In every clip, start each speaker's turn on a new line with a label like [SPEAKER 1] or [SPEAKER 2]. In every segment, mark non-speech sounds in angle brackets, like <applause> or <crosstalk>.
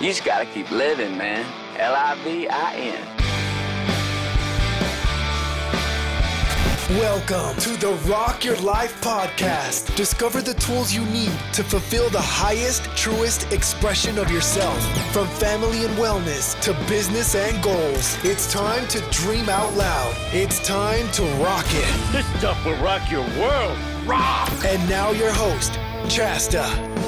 [SPEAKER 1] You just gotta keep living, man. L I V I N.
[SPEAKER 2] Welcome to the Rock Your Life podcast. Discover the tools you need to fulfill the highest, truest expression of yourself. From family and wellness to business and goals, it's time to dream out loud. It's time to rock it.
[SPEAKER 3] This stuff will rock your world. Rock!
[SPEAKER 2] And now, your host, Chasta.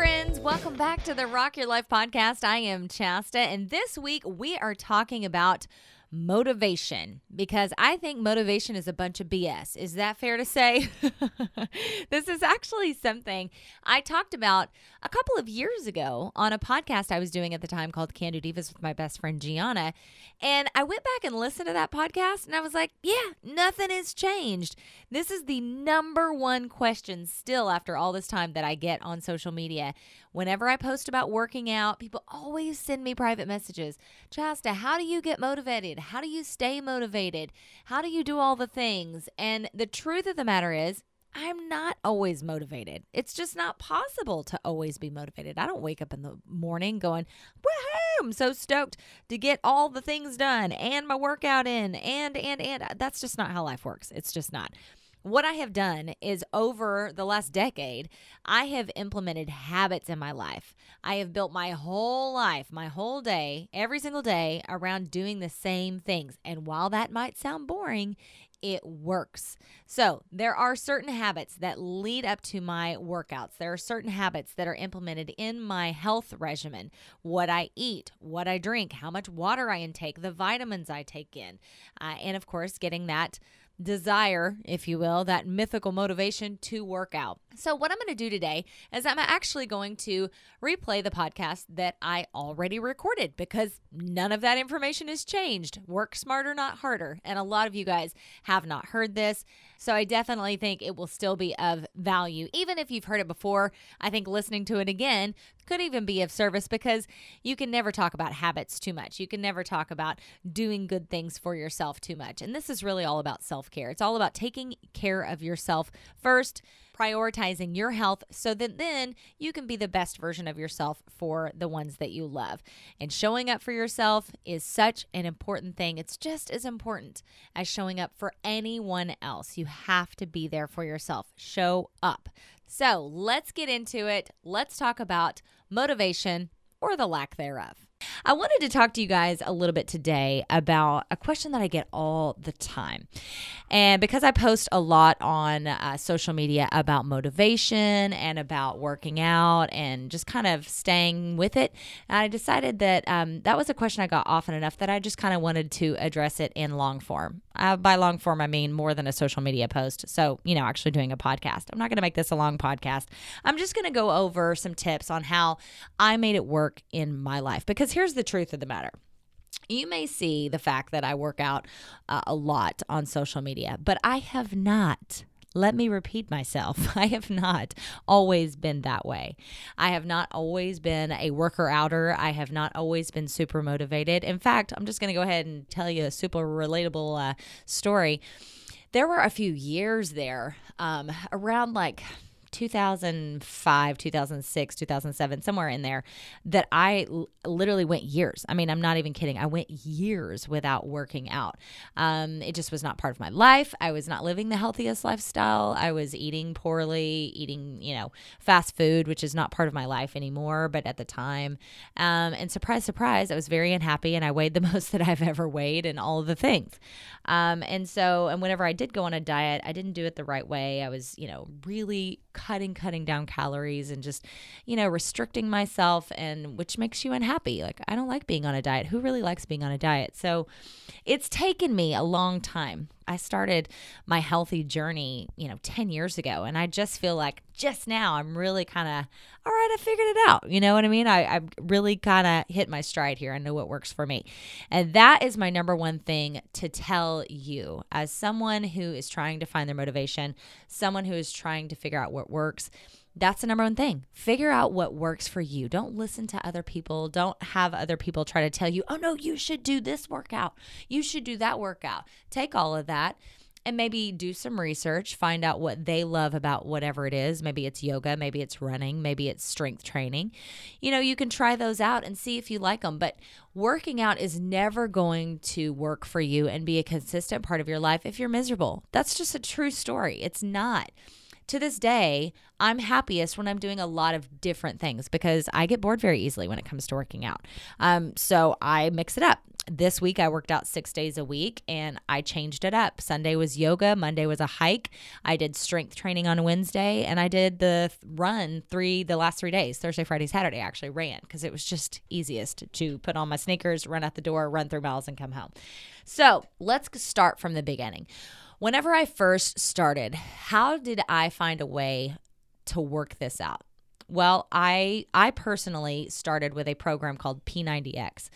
[SPEAKER 4] Friends. Welcome back to the Rock Your Life podcast. I am Chasta, and this week we are talking about motivation because I think motivation is a bunch of BS. Is that fair to say? <laughs> this is actually something I talked about a couple of years ago on a podcast I was doing at the time called Can Do Divas with my best friend Gianna. And I went back and listened to that podcast and I was like, yeah, nothing has changed. This is the number one question still after all this time that I get on social media. Whenever I post about working out, people always send me private messages. Chasta, how do you get motivated? How do you stay motivated? How do you do all the things? And the truth of the matter is, I'm not always motivated. It's just not possible to always be motivated. I don't wake up in the morning going, woohoo, I'm so stoked to get all the things done and my workout in and, and, and. That's just not how life works. It's just not. What I have done is over the last decade, I have implemented habits in my life. I have built my whole life, my whole day, every single day around doing the same things. And while that might sound boring, it works. So, there are certain habits that lead up to my workouts. There are certain habits that are implemented in my health regimen what I eat, what I drink, how much water I intake, the vitamins I take in, uh, and of course, getting that desire, if you will, that mythical motivation to work out. So, what I'm going to do today is I'm actually going to replay the podcast that I already recorded because none of that information has changed. Work smarter, not harder. And a lot of you guys have not heard this. So, I definitely think it will still be of value. Even if you've heard it before, I think listening to it again could even be of service because you can never talk about habits too much. You can never talk about doing good things for yourself too much. And this is really all about self care. It's all about taking care of yourself first prioritizing your health so that then you can be the best version of yourself for the ones that you love. And showing up for yourself is such an important thing. It's just as important as showing up for anyone else. You have to be there for yourself. Show up. So let's get into it. Let's talk about motivation or the lack thereof. I wanted to talk to you guys a little bit today about a question that I get all the time. And because I post a lot on uh, social media about motivation and about working out and just kind of staying with it, I decided that um, that was a question I got often enough that I just kind of wanted to address it in long form. Uh, by long form, I mean more than a social media post. So, you know, actually doing a podcast. I'm not going to make this a long podcast. I'm just going to go over some tips on how I made it work in my life because because here's the truth of the matter. You may see the fact that I work out uh, a lot on social media, but I have not let me repeat myself. <laughs> I have not always been that way. I have not always been a worker outer. I have not always been super motivated. In fact, I'm just going to go ahead and tell you a super relatable uh, story. There were a few years there um, around like 2005, 2006, 2007, somewhere in there, that I l- literally went years. I mean, I'm not even kidding. I went years without working out. Um, it just was not part of my life. I was not living the healthiest lifestyle. I was eating poorly, eating, you know, fast food, which is not part of my life anymore, but at the time. Um, and surprise, surprise, I was very unhappy and I weighed the <laughs> most that I've ever weighed and all of the things. Um, and so, and whenever I did go on a diet, I didn't do it the right way. I was, you know, really cutting cutting down calories and just you know restricting myself and which makes you unhappy. Like i don't like being on a diet. Who really likes being on a diet? So it's taken me a long time i started my healthy journey you know 10 years ago and i just feel like just now i'm really kind of all right i figured it out. You know what i mean? I, I really kind of hit my stride here. I know what works for me. And that is my number one thing to tell you. As someone who is trying to find their motivation someone who is trying to figure out what what works. That's the number one thing. Figure out what works for you. Don't listen to other people. Don't have other people try to tell you, oh no, you should do this workout. You should do that workout. Take all of that and maybe do some research, find out what they love about whatever it is. Maybe it's yoga, maybe it's running, maybe it's strength training. You know, you can try those out and see if you like them. But working out is never going to work for you and be a consistent part of your life if you're miserable. That's just a true story. It's not to this day, I'm happiest when I'm doing a lot of different things because I get bored very easily when it comes to working out. Um, so I mix it up. This week I worked out six days a week and I changed it up. Sunday was yoga, Monday was a hike. I did strength training on Wednesday and I did the run three the last three days, Thursday, Friday, Saturday. I actually ran because it was just easiest to put on my sneakers, run out the door, run through miles, and come home. So let's start from the beginning. Whenever I first started, how did I find a way to work this out? Well, I I personally started with a program called P90X,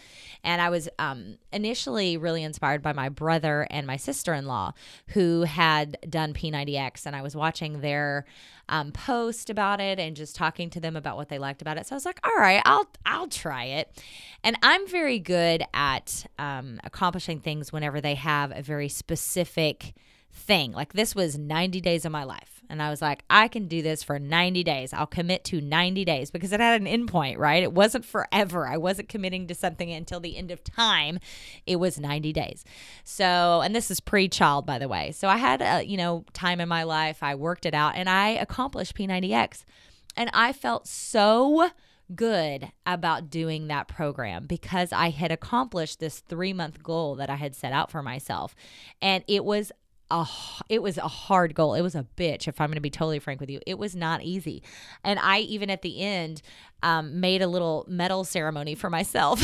[SPEAKER 4] and I was um, initially really inspired by my brother and my sister-in-law who had done P90X, and I was watching their um, post about it and just talking to them about what they liked about it. So I was like, all right, I'll I'll try it, and I'm very good at um, accomplishing things whenever they have a very specific thing. Like this was 90 days of my life. And I was like, I can do this for 90 days. I'll commit to 90 days because it had an endpoint, right? It wasn't forever. I wasn't committing to something until the end of time. It was 90 days. So, and this is pre child, by the way. So I had, a, you know, time in my life. I worked it out and I accomplished P90X. And I felt so good about doing that program because I had accomplished this three month goal that I had set out for myself. And it was a it was a hard goal. It was a bitch if I'm going to be totally frank with you. It was not easy. And I even at the end um, made a little medal ceremony for myself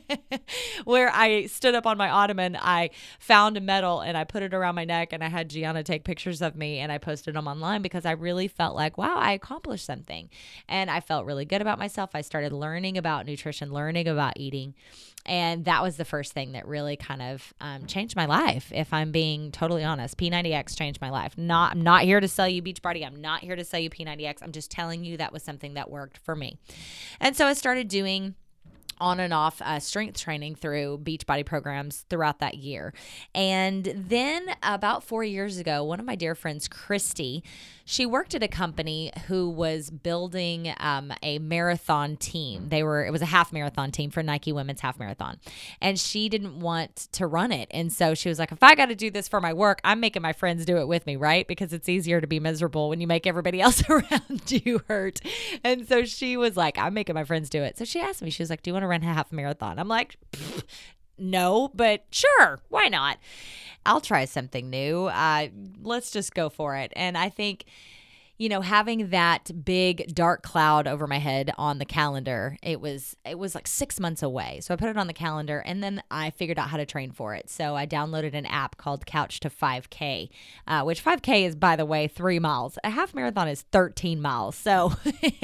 [SPEAKER 4] <laughs> where I stood up on my ottoman. I found a medal and I put it around my neck and I had Gianna take pictures of me and I posted them online because I really felt like, wow, I accomplished something. And I felt really good about myself. I started learning about nutrition, learning about eating. And that was the first thing that really kind of um, changed my life, if I'm being totally honest. P90X changed my life. Not, I'm not here to sell you Beachbody. I'm not here to sell you P90X. I'm just telling you that was something that worked for me me. And so I started doing on and off uh, strength training through Beachbody programs throughout that year. And then about four years ago, one of my dear friends, Christy, she worked at a company who was building um, a marathon team. They were, it was a half marathon team for Nike Women's Half Marathon. And she didn't want to run it. And so she was like, if I got to do this for my work, I'm making my friends do it with me, right? Because it's easier to be miserable when you make everybody <laughs> else <laughs> around you hurt. And so she was like, I'm making my friends do it. So she asked me, she was like, Do you want to run a half marathon? I'm like, no, but sure, why not? I'll try something new. Uh, let's just go for it. And I think you know having that big dark cloud over my head on the calendar it was it was like six months away. So i put it on the calendar and then i figured out how to train for it. So i downloaded an app called couch to 5k uh, which 5k is by the way three miles. A half marathon is 13 miles. So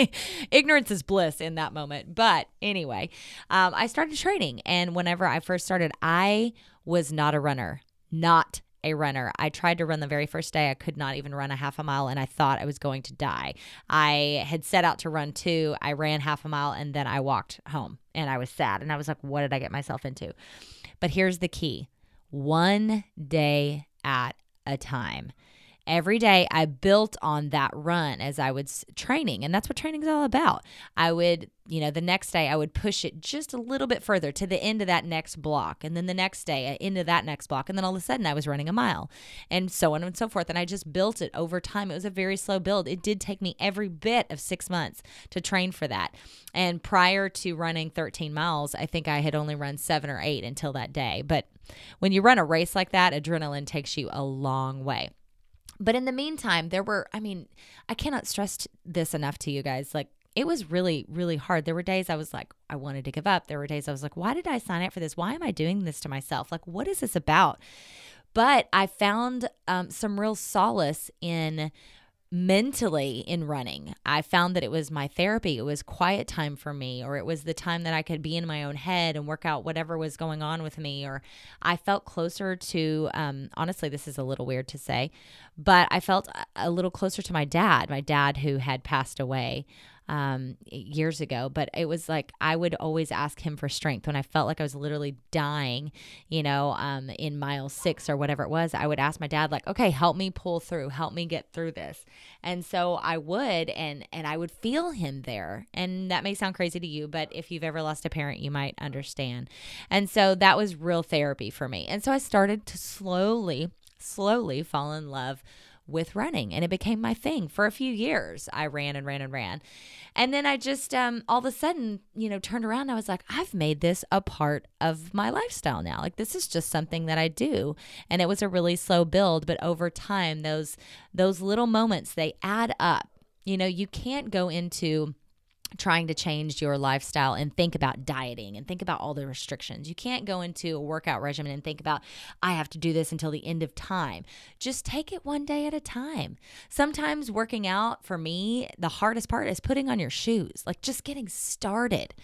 [SPEAKER 4] <laughs> ignorance is bliss in that moment. But anyway um, i started training. And whenever i first started i was not a runner not a runner. I tried to run the very first day. I could not even run a half a mile and I thought I was going to die. I had set out to run two. I ran half a mile and then I walked home and I was sad. And I was like, what did I get myself into? But here's the key one day at a time every day I built on that run as I was training. And that's what training is all about. I would, you know, the next day I would push it just a little bit further to the end of that next block. And then the next day uh, into that next block. And then all of a sudden I was running a mile and so on and so forth. And I just built it over time. It was a very slow build. It did take me every bit of six months to train for that. And prior to running 13 miles, I think I had only run seven or eight until that day. But when you run a race like that, adrenaline takes you a long way. But in the meantime, there were, I mean, I cannot stress this enough to you guys. Like, it was really, really hard. There were days I was like, I wanted to give up. There were days I was like, why did I sign up for this? Why am I doing this to myself? Like, what is this about? But I found um, some real solace in mentally in running. I found that it was my therapy. It was quiet time for me, or it was the time that I could be in my own head and work out whatever was going on with me. Or I felt closer to, um, honestly, this is a little weird to say, but I felt a little closer to my dad, my dad who had passed away. Um, years ago, but it was like I would always ask him for strength when I felt like I was literally dying, you know, um, in mile six or whatever it was. I would ask my dad, like, okay, help me pull through, help me get through this. And so I would, and and I would feel him there. And that may sound crazy to you, but if you've ever lost a parent, you might understand. And so that was real therapy for me. And so I started to slowly, slowly fall in love with running and it became my thing for a few years. I ran and ran and ran. And then i just um, all of a sudden you know turned around i was like i've made this a part of my lifestyle now. Like this is just something that i do. And it was a really slow build but over time those those little moments they add up. You know you can't go into trying to change your lifestyle and think about dieting and think about all the restrictions. You can't go into a workout regimen and think about, I have to do this until the end of time. Just take it one day at a time. Sometimes working out for me, the hardest part is putting on your shoes, like just getting started.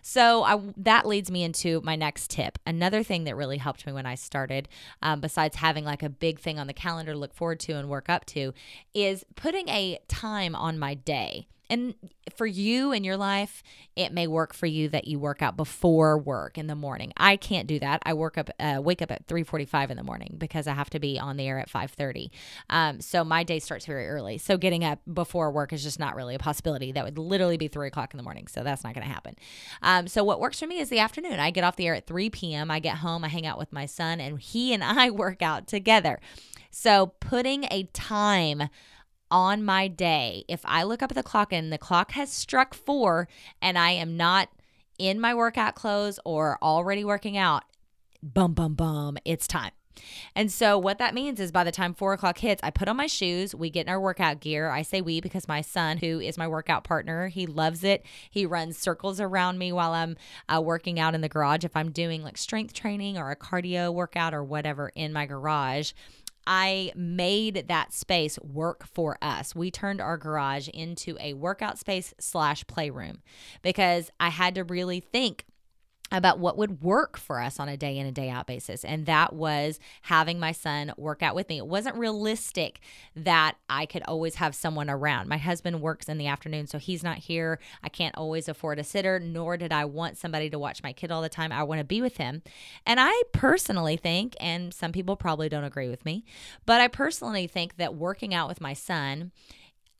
[SPEAKER 4] So I, that leads me into my next tip. Another thing that really helped me when I started, um, besides having like a big thing on the calendar to look forward to and work up to, is putting a time on my day. And for you in your life, it may work for you that you work out before work in the morning. I can't do that. I work up, uh, wake up at three forty-five in the morning because I have to be on the air at five thirty. Um, so my day starts very early. So getting up before work is just not really a possibility. That would literally be three o'clock in the morning. So that's not going to happen. Um, so what works for me is the afternoon. I get off the air at three p.m. I get home. I hang out with my son, and he and I <laughs> work out together. So putting a time on my day, if I look up at the clock and the clock has struck four and I am not in my workout clothes or already working out, bum, bum, bum, it's time. And so, what that means is by the time four o'clock hits, I put on my shoes, we get in our workout gear. I say we because my son, who is my workout partner, he loves it. He runs circles around me while I'm uh, working out in the garage. If I'm doing like strength training or a cardio workout or whatever in my garage, I made that space work for us. We turned our garage into a workout space slash playroom because I had to really think about what would work for us on a day in and day out basis. And that was having my son work out with me. It wasn't realistic that I could always have someone around. My husband works in the afternoon, so he's not here. I can't always afford a sitter, nor did I want somebody to watch my kid all the time. I want to be with him. And I personally think, and some people probably don't agree with me, but I personally think that working out with my son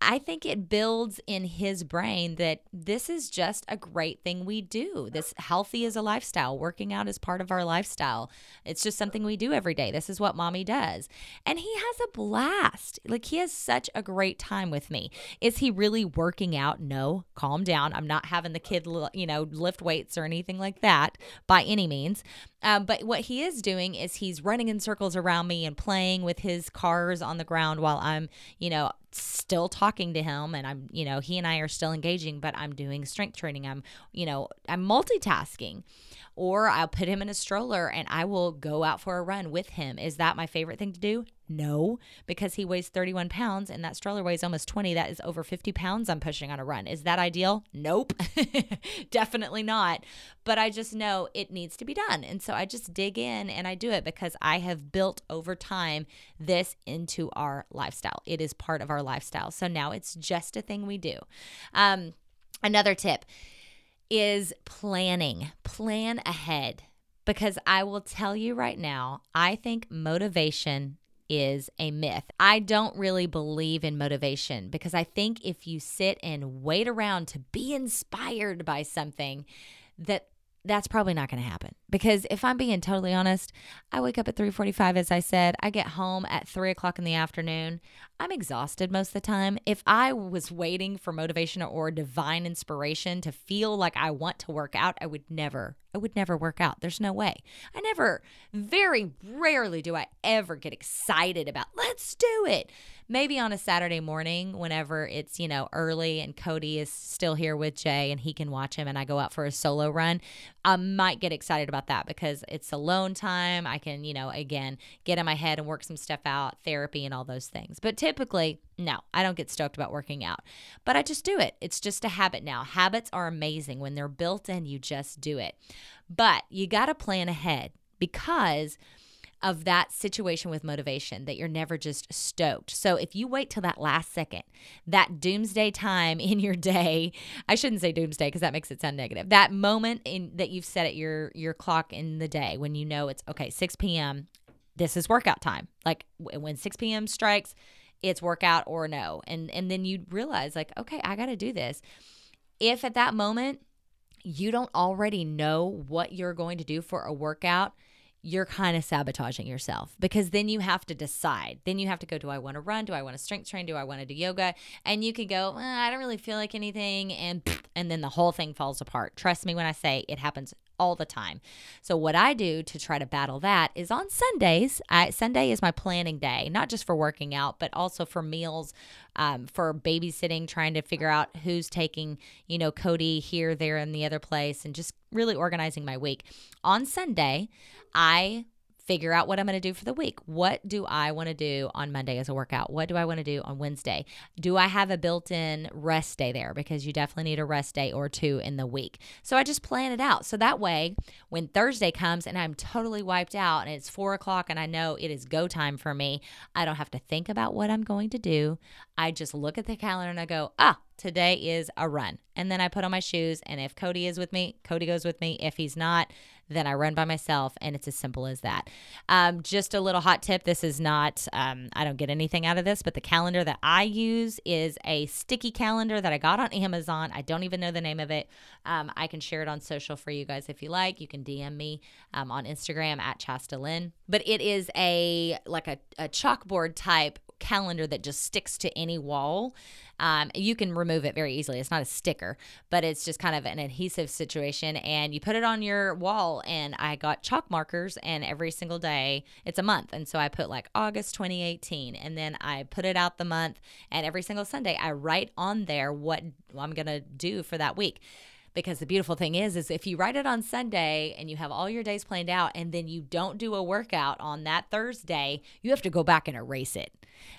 [SPEAKER 4] I think it builds in his brain that this is just a great thing we do. This healthy is a lifestyle. Working out is part of our lifestyle. It's just something we do every day. This is what mommy does. And he has a blast. Like he has such a great time with me. Is he really working out? No, calm down. I'm not having the kid, you know, lift weights or anything like that by any means. Um, but what he is doing is he's running in circles around me and playing with his cars on the ground while I'm, you know, still talking to him and I'm, you know, he and I are still engaging, but I'm doing strength training. I'm, you know, I'm multitasking. Or I'll put him in a stroller and I will go out for a run with him. Is that my favorite thing to do? No, because he weighs 31 pounds and that stroller weighs almost 20. That is over 50 pounds I'm pushing on a run. Is that ideal? Nope, <laughs> definitely not. But I just know it needs to be done. And so I just dig in and I do it because I have built over time this into our lifestyle. It is part of our lifestyle. So now it's just a thing we do. Um, another tip is planning. Plan ahead. Because I will tell you right now, I think motivation is a myth. I don't really believe in motivation because I think if you sit and wait around to be inspired by something, that that's probably not going to happen because if i'm being totally honest i wake up at 3.45 as i said i get home at 3 o'clock in the afternoon i'm exhausted most of the time if i was waiting for motivation or divine inspiration to feel like i want to work out i would never I would never work out. There's no way. I never, very rarely do I ever get excited about, let's do it. Maybe on a Saturday morning, whenever it's, you know, early and Cody is still here with Jay and he can watch him and I go out for a solo run, I might get excited about that because it's alone time. I can, you know, again, get in my head and work some stuff out, therapy and all those things. But typically, no, I don't get stoked about working out, but I just do it. It's just a habit now. Habits are amazing. When they're built in, you just do it. But you got to plan ahead because of that situation with motivation that you're never just stoked. So if you wait till that last second, that doomsday time in your day, I shouldn't say doomsday because that makes it sound negative. That moment in that you've set at your your clock in the day when you know it's okay, 6 p.m. This is workout time. Like when 6 p.m. strikes, it's workout or no. And and then you realize like, okay, I got to do this. If at that moment you don't already know what you're going to do for a workout, you're kind of sabotaging yourself because then you have to decide. Then you have to go, do I want to run? Do I want to strength train? Do I want to do yoga? And you could go, eh, I don't really feel like anything. And, and then the whole thing falls apart. Trust me when I say it happens all the time. So what I do to try to battle that is on Sundays. I, Sunday is my planning day, not just for working out, but also for meals, um, for babysitting, trying to figure out who's taking, you know, Cody here, there, and the other place, and just really organizing my week. On Sunday, I figure out what I'm going to do for the week. What do I want to do on Monday as a workout? What do I want to do on Wednesday? Do I have a built in rest day there? Because you definitely need a rest day or two in the week. So I just plan it out. So that way, when Thursday comes and I'm totally wiped out and it's four o'clock and I know it is go time for me, I don't have to think about what I'm going to do. I just look at the calendar and I go, ah, today is a run. And then I put on my shoes. And if Cody is with me, Cody goes with me. If he's not, then I run by myself, and it's as simple as that. Um, just a little hot tip this is not, um, I don't get anything out of this, but the calendar that I use is a sticky calendar that I got on Amazon. I don't even know the name of it. Um, I can share it on social for you guys if you like. You can DM me um, on Instagram at Chasta Lynn. But it is a like a, a chalkboard type calendar that just sticks to any wall. Um, you can remove it very easily. It's not a sticker, but it's just kind of an adhesive situation. And you put it on your wall. And I got chalk markers, and every single day, it's a month. And so I put like August 2018, and then I put it out the month. And every single Sunday, I write on there what I'm going to do for that week because the beautiful thing is is if you write it on Sunday and you have all your days planned out and then you don't do a workout on that Thursday, you have to go back and erase it.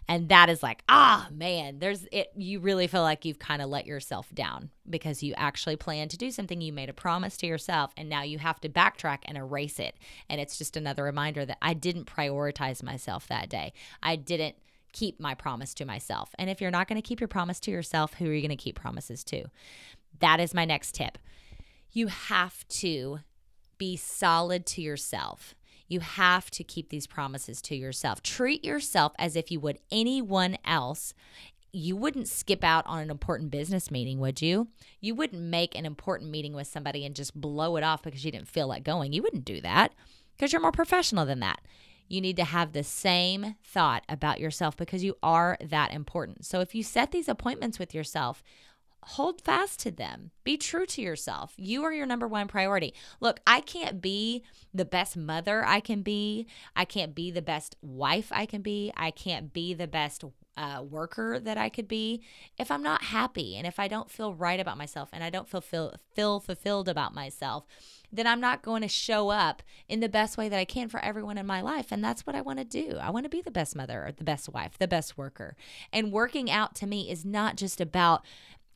[SPEAKER 4] And that is like, ah, man, there's it you really feel like you've kind of let yourself down because you actually planned to do something you made a promise to yourself and now you have to backtrack and erase it. And it's just another reminder that I didn't prioritize myself that day. I didn't keep my promise to myself. And if you're not going to keep your promise to yourself, who are you going to keep promises to? That is my next tip. You have to be solid to yourself. You have to keep these promises to yourself. Treat yourself as if you would anyone else. You wouldn't skip out on an important business meeting, would you? You wouldn't make an important meeting with somebody and just blow it off because you didn't feel like going. You wouldn't do that because you're more professional than that. You need to have the same thought about yourself because you are that important. So if you set these appointments with yourself, hold fast to them. Be true to yourself. You are your number one priority. Look, I can't be the best mother I can be. I can't be the best wife I can be. I can't be the best uh, worker that I could be if I'm not happy and if I don't feel right about myself and I don't feel, feel, feel fulfilled about myself then I'm not going to show up in the best way that I can for everyone in my life. And that's what I want to do. I want to be the best mother, or the best wife, the best worker. And working out to me is not just about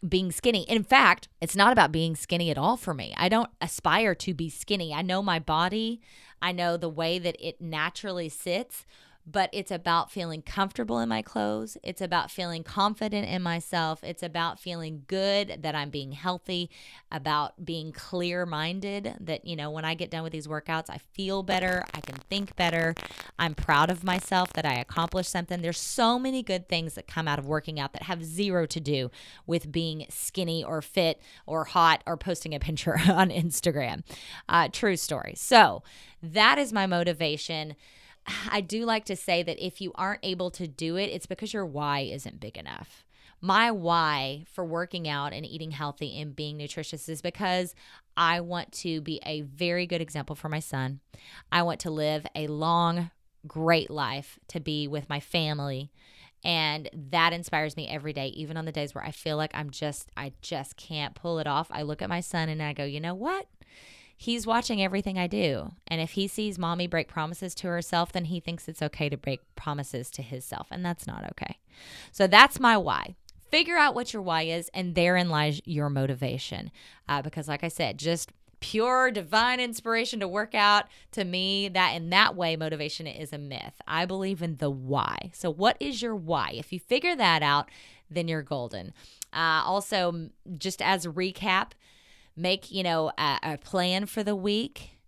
[SPEAKER 4] being skinny. In fact, it's not about being skinny at all for me. I don't aspire to be skinny. I know my body, I know the way that it naturally sits, but it's about feeling comfortable in my clothes. It's about feeling confident in myself. It's about feeling good that I'm being healthy, about being clear minded that, you know, when I get done with these workouts, I feel better. I can think better. I'm proud of myself that I accomplished something. There's so many good things that come out of working out that have zero to do with being skinny or fit or hot or posting a <laughs> picture on Instagram. Uh, true story. So that is my motivation I do like to say that if you aren't able to do it, it's because your why isn't big enough. My why for working out and eating healthy and being nutritious is because I want to be a very good example for my son. I want to live a long, great life to be with my family. And that inspires me every day, even on the days where I feel like I'm just, I just can't pull it off. I look at my son and I go, you know what? He's watching everything I do. And if he sees mommy break promises to herself, then he thinks it's okay to break promises to himself. And that's not okay. So that's my why. Figure out what your why is, and therein lies your motivation. Uh, because, like I said, just pure divine inspiration to work out to me that in that way motivation is a myth i believe in the why so what is your why if you figure that out then you're golden uh, also just as a recap make you know a, a plan for the week.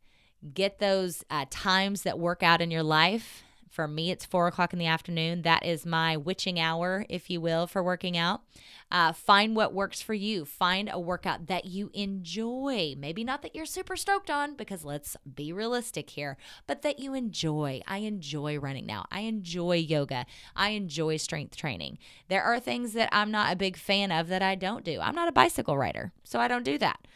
[SPEAKER 4] Get those uh, times that work out in your life for me, it's four o'clock in the afternoon. That is my witching hour, if you will, for working out. Uh, find what works for you. Find a workout that you enjoy. Maybe not that you're super stoked on, because let's be realistic here, but that you enjoy. I enjoy running now. I enjoy yoga. I enjoy strength training. There are things that I'm not a big fan of that I don't do. I'm not a bicycle rider, so I don't do that.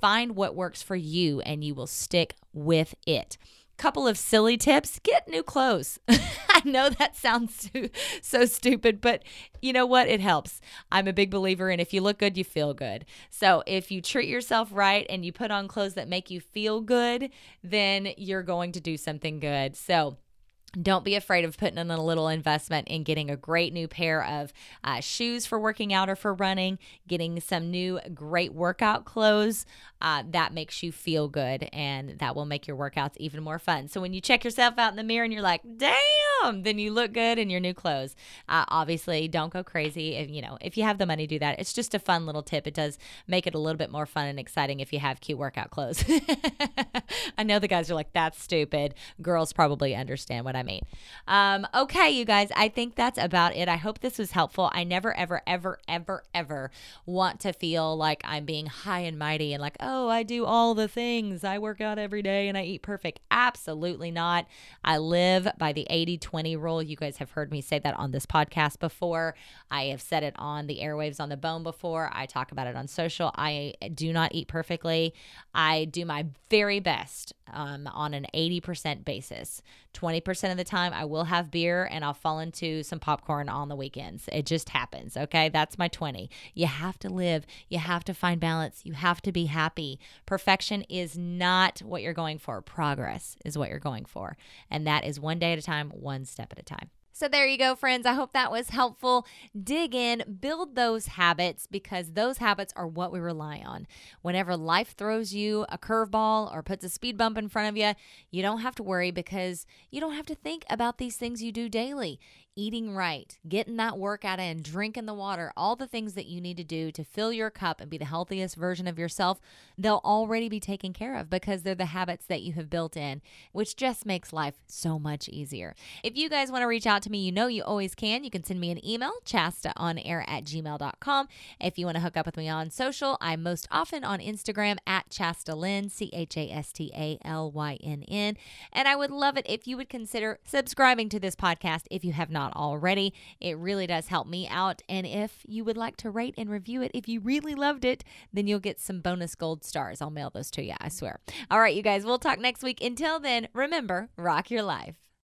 [SPEAKER 4] Find what works for you and you will stick with it couple of silly tips get new clothes. <laughs> I know that sounds so, so stupid but you know what? It helps. I'm a big believer in if you look good you feel good. So if you treat yourself right and you put on clothes that make you feel good then you're going to do something good. So don't be afraid of putting in a little investment in getting a great new pair of uh, shoes for working out or for running, getting some new great workout clothes. Uh, that makes you feel good and that will make your workouts even more fun. So when you check yourself out in the mirror and you're like, damn, then you look good in your new clothes. Uh, obviously, don't go crazy. If, you know, if you have the money, do that. It's just a fun little tip. It does make it a little bit more fun and exciting if you have cute workout clothes. <laughs> I know the guys are like, that's stupid. Girls probably understand what I Um, okay, you guys, I think that's about it. I hope this was helpful. I never, ever, ever, ever, ever want to feel like I'm being high and mighty and like, oh, I do all the things. I work out every day and I eat perfect. Absolutely not. I live by the 80 20 rule. You guys have heard me say that on this podcast before. I have said it on the airwaves on the bone before. I talk about it on social. I do not eat perfectly. I do my very best um, on an 80% basis. 20% of the time, I will have beer and I'll fall into some popcorn on the weekends. It just happens. Okay. That's my 20. You have to live, you have to find balance, you have to be happy. Perfection is not what you're going for, progress is what you're going for. And that is one day at a time, one step at a time. So, there you go, friends. I hope that was helpful. Dig in, build those habits because those habits are what we rely on. Whenever life throws you a curveball or puts a speed bump in front of you, you don't have to worry because you don't have to think about these things you do daily eating right, getting that workout in, drinking the water, all the things that you need to do to fill your cup and be the healthiest version of yourself, they'll already be taken care of because they're the habits that you have built in, which just makes life so much easier. If you guys want to reach out to me, you know you always can. You can send me an email, chastaonair at gmail.com. If you want to hook up with me on social, I'm most often on Instagram at chastalynn, C H A S T A L Y N N. And I would love it if you would consider subscribing to this podcast if you have not not already. It really does help me out. And if you would like to rate and review it, if you really loved it, then you'll get some bonus gold stars. I'll mail those to you, I swear. All right, you guys, we'll talk next week. Until then, remember, rock your life.